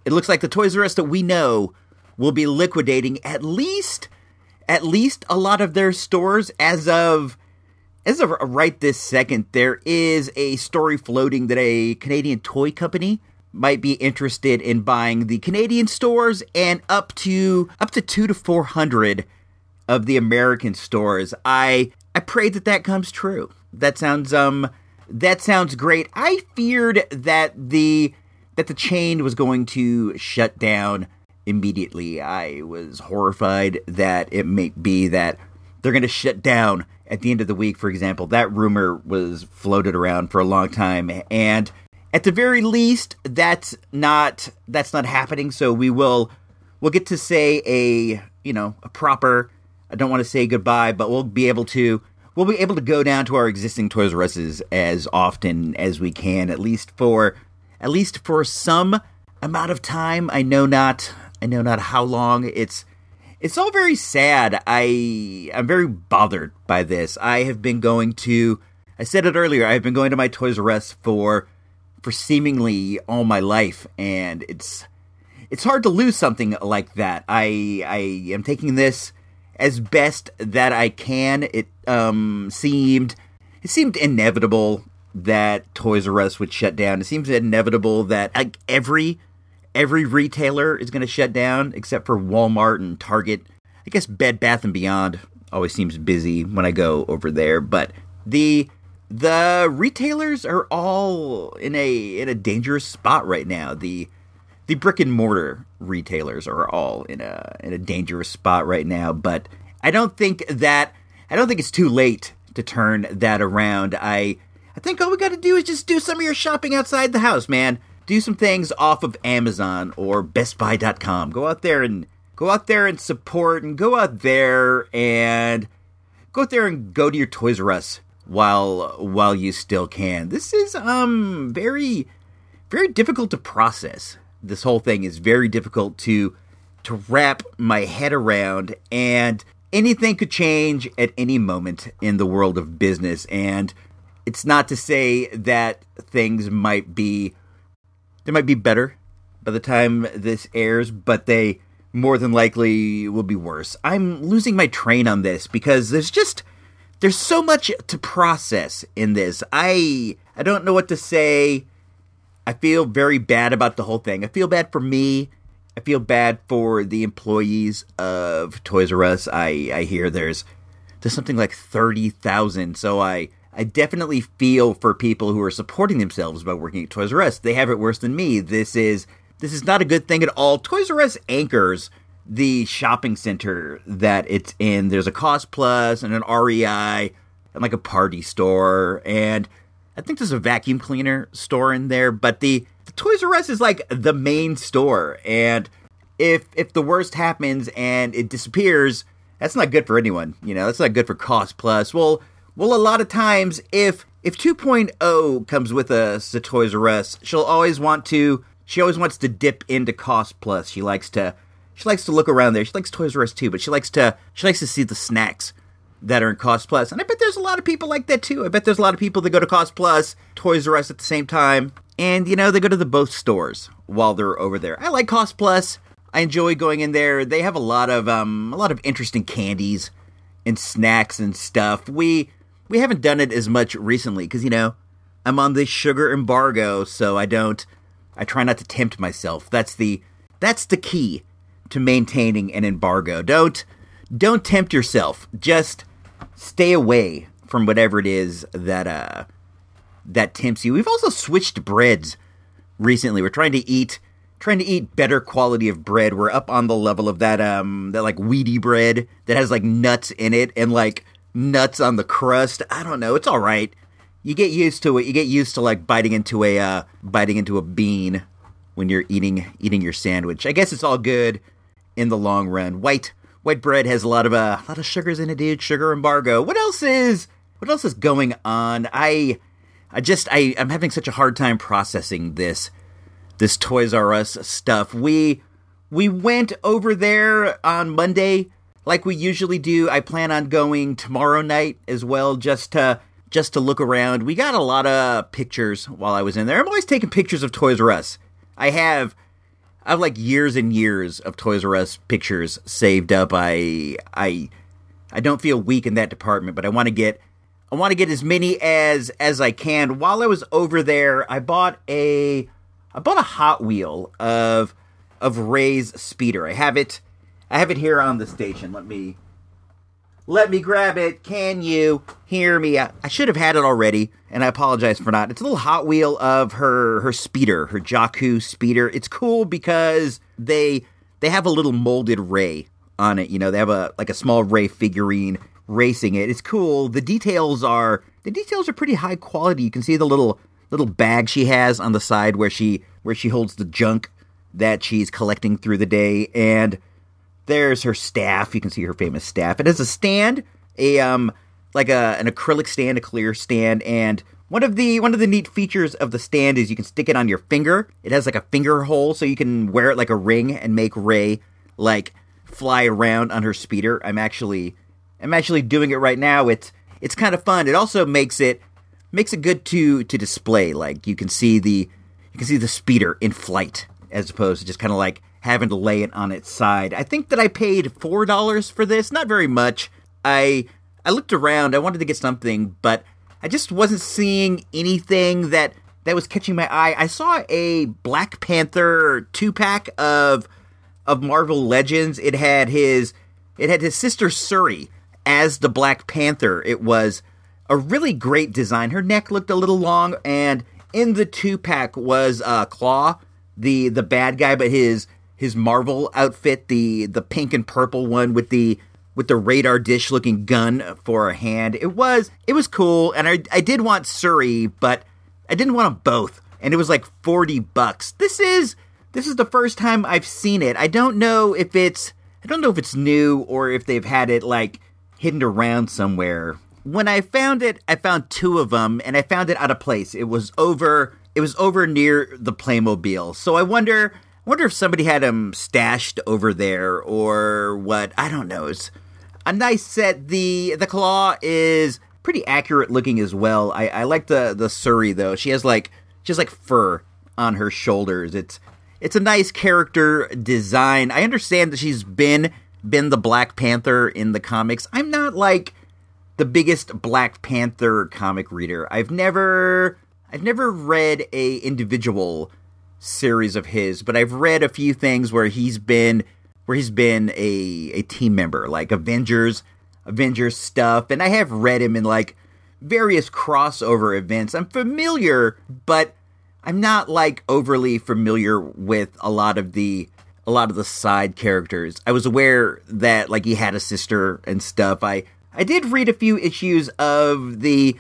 it looks like the Toys R Us that we know will be liquidating at least at least a lot of their stores as of as of right this second, there is a story floating that a Canadian toy company might be interested in buying the Canadian stores and up to up to two to four hundred of the American stores. I I pray that that comes true. That sounds um that sounds great. I feared that the that the chain was going to shut down immediately. I was horrified that it may be that they're going to shut down at the end of the week, for example. That rumor was floated around for a long time, and at the very least, that's not that's not happening. So we will we'll get to say a you know a proper I don't want to say goodbye, but we'll be able to we'll be able to go down to our existing Toys R Us's as often as we can, at least for at least for some amount of time. I know not I know not how long. It's it's all very sad. I I'm very bothered by this. I have been going to I said it earlier, I've been going to my Toys R Us for for seemingly all my life and it's it's hard to lose something like that. I I am taking this as best that I can. It um seemed it seemed inevitable that Toys R Us would shut down. It seems inevitable that like every every retailer is going to shut down except for Walmart and Target. I guess Bed Bath and Beyond always seems busy when I go over there, but the the retailers are all in a in a dangerous spot right now. The the brick and mortar retailers are all in a in a dangerous spot right now, but I don't think that I don't think it's too late to turn that around. I I think all we got to do is just do some of your shopping outside the house, man. Do some things off of Amazon or bestbuy.com. Go out there and go out there and support and go out there and go out there and go to your Toys R Us while while you still can. This is um very very difficult to process. This whole thing is very difficult to to wrap my head around and anything could change at any moment in the world of business and it's not to say that things might be they might be better by the time this airs, but they more than likely will be worse. I'm losing my train on this because there's just there's so much to process in this. I I don't know what to say. I feel very bad about the whole thing. I feel bad for me. I feel bad for the employees of Toys R Us. I I hear there's there's something like 30,000. So I I definitely feel for people who are supporting themselves by working at Toys R Us. They have it worse than me. This is this is not a good thing at all. Toys R Us anchors the shopping center that it's in. There's a Cost Plus and an REI and like a party store and I think there's a vacuum cleaner store in there, but the, the Toys R Us is like the main store and if if the worst happens and it disappears, that's not good for anyone. You know, that's not good for Cost Plus. Well, well, a lot of times, if if 2.0 comes with us to Toys R Us, she'll always want to. She always wants to dip into Cost Plus. She likes to. She likes to look around there. She likes Toys R Us too, but she likes to. She likes to see the snacks that are in Cost Plus. And I bet there's a lot of people like that too. I bet there's a lot of people that go to Cost Plus, Toys R Us at the same time, and you know they go to the both stores while they're over there. I like Cost Plus. I enjoy going in there. They have a lot of um a lot of interesting candies and snacks and stuff. We we haven't done it as much recently because you know I'm on the sugar embargo, so I don't. I try not to tempt myself. That's the that's the key to maintaining an embargo. Don't don't tempt yourself. Just stay away from whatever it is that uh that tempts you. We've also switched breads recently. We're trying to eat trying to eat better quality of bread. We're up on the level of that um that like weedy bread that has like nuts in it and like nuts on the crust. I don't know. It's all right. You get used to it. You get used to like biting into a uh, biting into a bean when you're eating eating your sandwich. I guess it's all good in the long run. White white bread has a lot of uh, a lot of sugars in it, dude. Sugar embargo. What else is what else is going on? I I just I I'm having such a hard time processing this this Toys R Us stuff. We we went over there on Monday like we usually do. I plan on going tomorrow night as well just to just to look around. We got a lot of pictures while I was in there. I'm always taking pictures of Toys R Us. I have I have like years and years of Toys R Us pictures saved up. I I I don't feel weak in that department, but I want to get I want to get as many as as I can. While I was over there, I bought a I bought a Hot Wheel of of Ray's speeder. I have it I have it here on the station. Let me let me grab it. Can you hear me? I, should have had it already, and I apologize for not. It's a little Hot Wheel of her her speeder, her Jakku speeder. It's cool because they they have a little molded Rey on it. You know, they have a like a small Rey figurine racing it. It's cool. The details are the details are pretty high quality. You can see the little little bag she has on the side where she where she holds the junk that she's collecting through the day and There's her staff. You can see her famous staff. It has a stand, a um, like a an acrylic stand, a clear stand, and one of the one of the neat features of the stand is you can stick it on your finger. It has like a finger hole, so you can wear it like a ring and make Rey like fly around on her speeder. I'm actually I'm actually doing it right now. It's it's kind of fun. It also makes it makes it good to to display. Like you can see the you can see the speeder in flight as opposed to just kind of like having to lay it on its side. I think that I paid four dollars for this. Not very much. I I looked around. I wanted to get something, but I just wasn't seeing anything that that was catching my eye. I saw a Black Panther two pack of of Marvel Legends. It had his it had his sister Shuri as the Black Panther. It was a really great design. Her neck looked a little long, and in the two pack was uh, Klaw, the the bad guy, but his his Marvel outfit, the the pink and purple one with the with the radar dish looking gun for a hand. It was it was cool, and I I did want Shuri, but I didn't want them both, and it was like forty bucks. This is this is the first time I've seen it. I don't know if it's I don't know if it's new or if they've had it like hidden around somewhere. When I found it, I found two of them, and I found it out of place. It was over. It was over near the Playmobil. So I wonder, wonder if somebody had them stashed over there or what. I don't know. It's a nice set. the The Klaw is pretty accurate looking as well. I, I like the the Shuri though. She has like she has like fur on her shoulders. It's it's a nice character design. I understand that she's been been the Black Panther in the comics. I'm not like the biggest Black Panther comic reader. I've never I've never read a individual series of his, but I've read a few things where he's been where he's been a a team member, like Avengers Avengers stuff, and I have read him in like various crossover events. I'm familiar, but I'm not like overly familiar with a lot of the a lot of the side characters. I was aware that like he had a sister and stuff. I I did read a few issues of the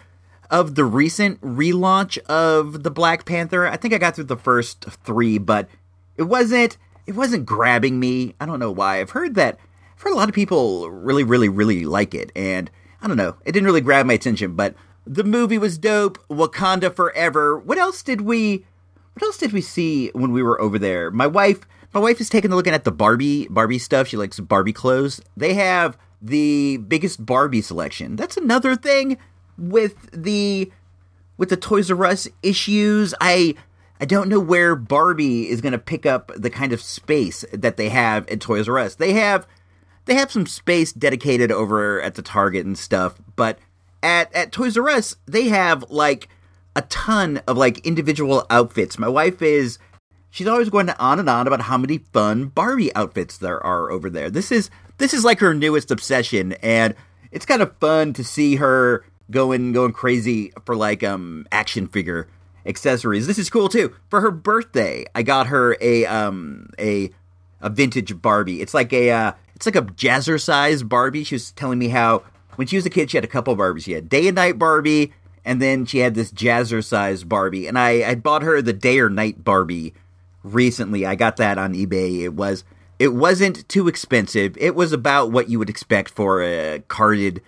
of the recent relaunch of the Black Panther. I think I got through the first 3, but it wasn't it wasn't grabbing me. I don't know why. I've heard that I've heard a lot of people really really really like it and I don't know. It didn't really grab my attention, but the movie was dope. Wakanda forever. What else did we what else did we see when we were over there? My wife my wife is taking a look at the Barbie Barbie stuff. She likes Barbie clothes. They have the biggest Barbie selection. That's another thing with the with the Toys R Us issues. I I don't know where Barbie is going to pick up the kind of space that they have at Toys R Us. They have they have some space dedicated over at the Target and stuff, but at at Toys R Us they have like a ton of like individual outfits. My wife is she's always going on and on about how many fun Barbie outfits there are over there. This is this is like her newest obsession, and it's kind of fun to see her going going crazy for like um action figure accessories. This is cool too. For her birthday, I got her a um a a vintage Barbie. It's like a uh, it's like a jazzercise Barbie. She was telling me how when she was a kid, she had a couple Barbies. She had day and night Barbie, and then she had this jazzercise Barbie. And I I bought her the day or night Barbie recently. I got that on eBay. It was it wasn't too expensive. It was about what you would expect for a carded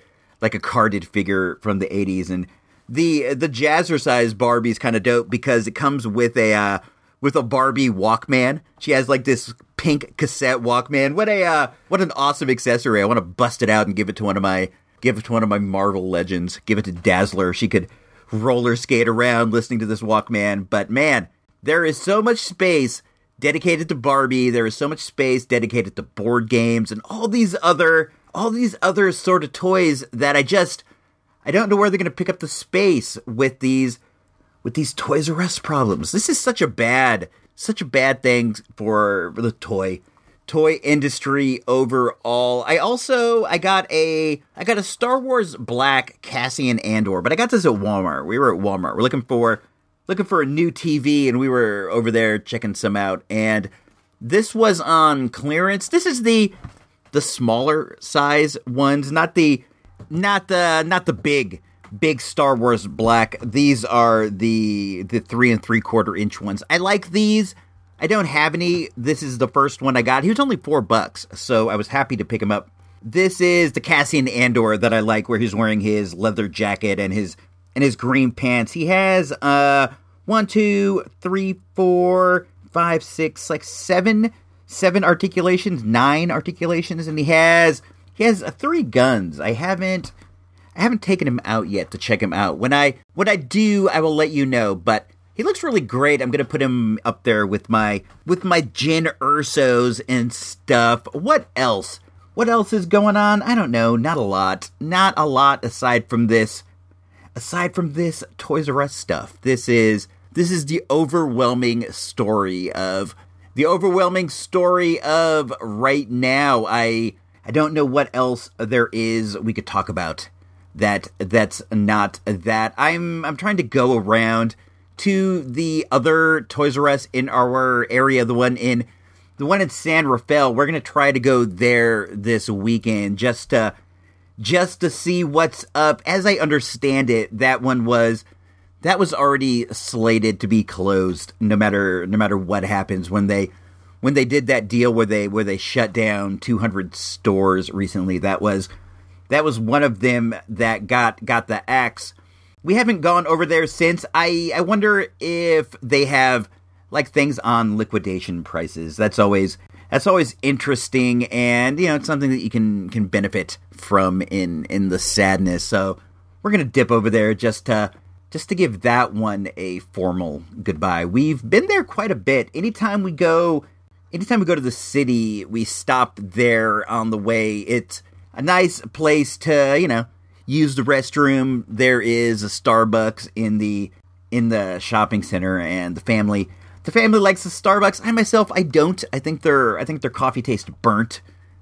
like a carded figure from the 80s and the the jazzercise Barbie is kind of dope because it comes with a uh, with a Barbie Walkman. She has like this pink cassette Walkman. What a uh, what an awesome accessory! I want to bust it out and give it to one of my give it to one of my Marvel legends. Give it to Dazzler. She could roller skate around listening to this Walkman. But man, there is so much space dedicated to Barbie. There is so much space dedicated to board games and all these other all these other sort of toys that I just I don't know where they're going to pick up the space with these with these Toys R Us problems. This is such a bad such a bad thing for the toy toy industry overall. I also I got a I got a Star Wars Black Cassian Andor, but I got this at Walmart. We were at Walmart. We're looking for looking for a new TV and we were over there checking some out and this was on clearance. This is the the smaller size ones, not the not the not the big big Star Wars black. These are the the three and three quarter inch ones. I like these. I don't have any. This is the first one I got. He was only four bucks, so I was happy to pick him up. This is the Cassian Andor that I like, where he's wearing his leather jacket and his and his green pants. He has uh one, two, three, four, five, six, like seven, seven articulations, nine articulations, and he has he has uh, three guns. I haven't I haven't taken him out yet to check him out. When I when I do, I will let you know. But he looks really great. I'm gonna put him up there with my with my Jyn Ersos and stuff. What else? What else is going on? I don't know. Not a lot. Not a lot aside from this. Aside from this Toys R Us stuff. This is this is the overwhelming story of the overwhelming story of right now. I I don't know what else there is we could talk about that that's not that. I'm I'm trying to go around to the other Toys R Us in our area, the one in the one in San Rafael. We're gonna try to go there this weekend just to just to see what's up. As I understand it, that one was that was already slated to be closed no matter no matter what happens. When they when they did that deal where they where they shut down 200 stores recently that was that was one of them that got got the axe. We haven't gone over there since. I i wonder if they have like things on liquidation prices. That's always that's always interesting and you know it's something that you can can benefit from in in the sadness. So we're gonna dip over there just to just to give that one a formal goodbye. We've been there quite a bit. Anytime we go, anytime we go to the city, we stop there on the way. It's a nice place to, you know, use the restroom. There is a Starbucks in the in the shopping center and the family the family likes the Starbucks. I myself I don't. I think their I think their coffee tastes burnt.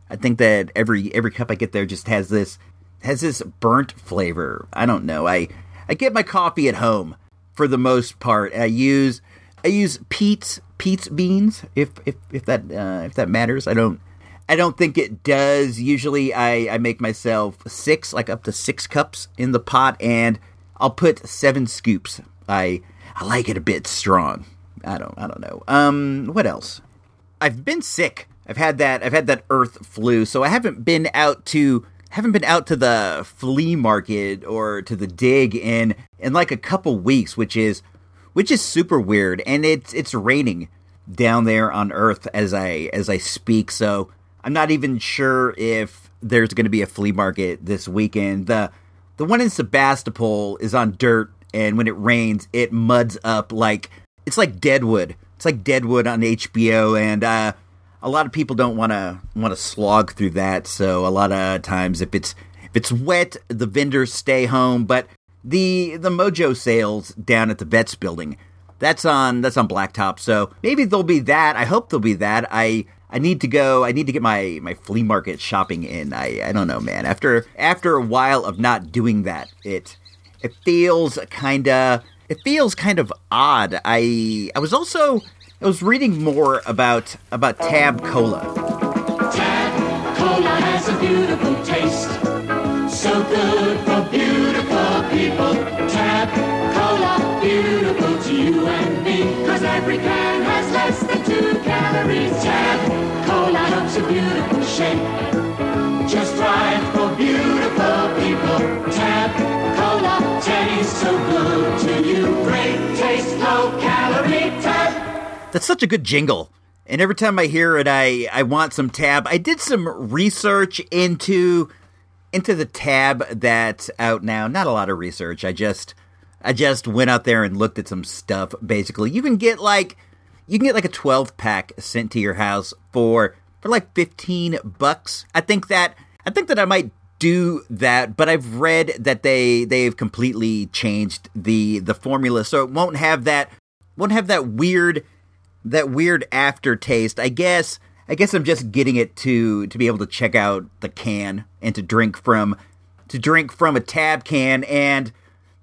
I think that every every cup I get there just has this has this burnt flavor. I don't know. I I get my coffee at home for the most part. I use I use Pete's Pete's beans if if if that uh, if that matters. I don't I don't think it does. Usually I I make myself six like up to 6 cups in the pot and I'll put 7 scoops. I I like it a bit strong. I don't I don't know. Um what else? I've been sick. I've had that I've had that earth flu, so I haven't been out to haven't been out to the flea market or to the dig in in like a couple weeks, which is which is super weird. And it's it's raining down there on Earth as I as I speak, so I'm not even sure if there's going to be a flea market this weekend. the The one in Sebastopol is on dirt, and when it rains, it muds up like it's like Deadwood. It's like Deadwood on HBO, and uh, a lot of people don't want to want to slog through that. So a lot of times, if it's if it's wet, the vendors stay home. But the the Mojo sales down at the Vets building, that's on that's on Blacktop. So maybe there'll be that. I hope there'll be that. I I need to go. I need to get my my flea market shopping in. I I don't know, man. After after a while of not doing that, it it feels kind of it feels kind of odd. I I was also I was reading more about about Tab Cola. Tab Cola has a beautiful taste. So good for beautiful people. That's such a good jingle. And every time I hear it, I, I want some tab. I did some research into into the tab that's out now. Not a lot of research. I just I just went out there and looked at some stuff. Basically, you can get like you can get like a 12 pack sent to your house for for like 15 bucks. I think that I think that I might do that, but I've read that they they've completely changed the the formula so it won't have that won't have that weird that weird aftertaste. I guess I guess I'm just getting it to to be able to check out the can and to drink from to drink from a tab can and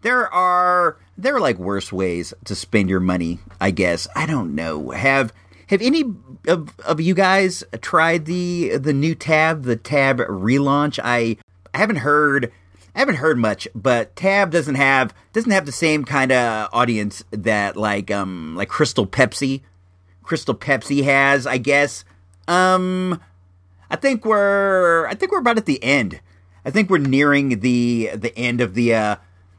there are there are like worse ways to spend your money, I guess. I don't know. Have have any of, of you guys tried the the new tab, the tab relaunch? I I haven't heard I haven't heard much, but Tab doesn't have doesn't have the same kind of audience that like um like Crystal Pepsi Crystal Pepsi has, I guess. Um, I think we're I think we're about at the end. I think we're nearing the the end of the uh,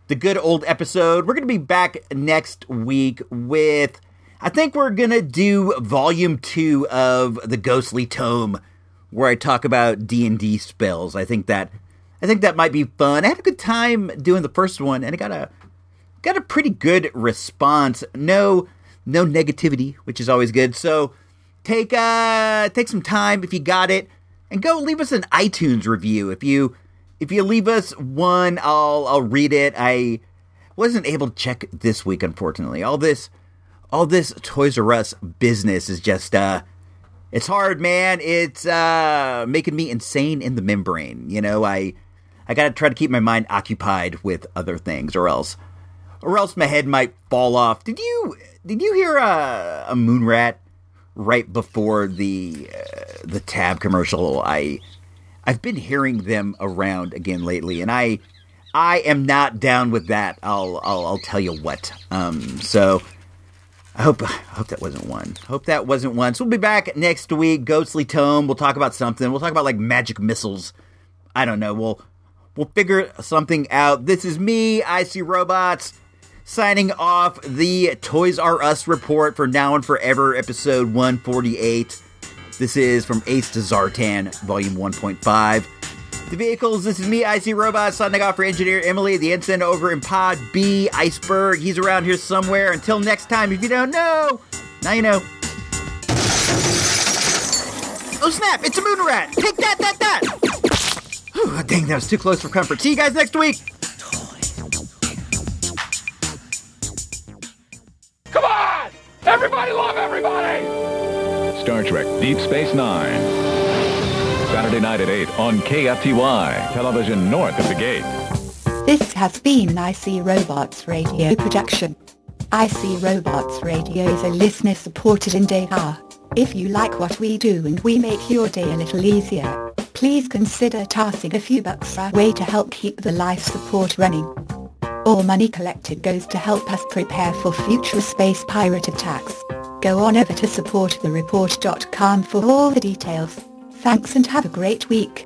the good old episode. We're gonna be back next week with. I think we're gonna do volume two of the Ghostly Tome, where I talk about D and D spells. I think that I think that might be fun. I had a good time doing the first one, and I got a got a pretty good response. No no negativity, which is always good. So take uh take some time if you got it, and go leave us an iTunes review. If you if you leave us one, I'll I'll read it. I wasn't able to check this week, unfortunately. All this all this Toys R Us business is just uh it's hard, man. It's uh making me insane in the membrane. You know, I I gotta try to keep my mind occupied with other things, or else or else my head might fall off. Did you did you hear a, a moon rat right before the uh, the tab commercial? I I've been hearing them around again lately, and I I am not down with that. I'll I'll, I'll tell you what. Um, so I hope I hope that wasn't one. Hope that wasn't one. So we'll be back next week. Ghostly Tome. We'll talk about something. We'll talk about like magic missiles. I don't know. We'll we'll figure something out. This is me. I see robots. Signing off the Toys R Us report for Now and Forever, episode 148. This is from Ace to Zartan, volume 1.5. The vehicles, this is me, IC Robot, signing off for engineer Emily, the ensign over in Pod B, Iceberg. He's around here somewhere. Until next time, if you don't know, now you know. Oh snap, it's a moon rat! Take that, that, that! Whew, dang, that was too close for comfort. See you guys next week! Come on! Everybody love everybody! Star Trek Deep Space Nine. Saturday night at 8 on KFTY, television north of the gate. This has been IC Robots Radio production. IC Robots Radio is a listener-supported endeavor. If you like what we do and we make your day a little easier, please consider tossing a few bucks our way to help keep the life support running. All money collected goes to help us prepare for future space pirate attacks. Go on over to supportthereport.com for all the details. Thanks and have a great week.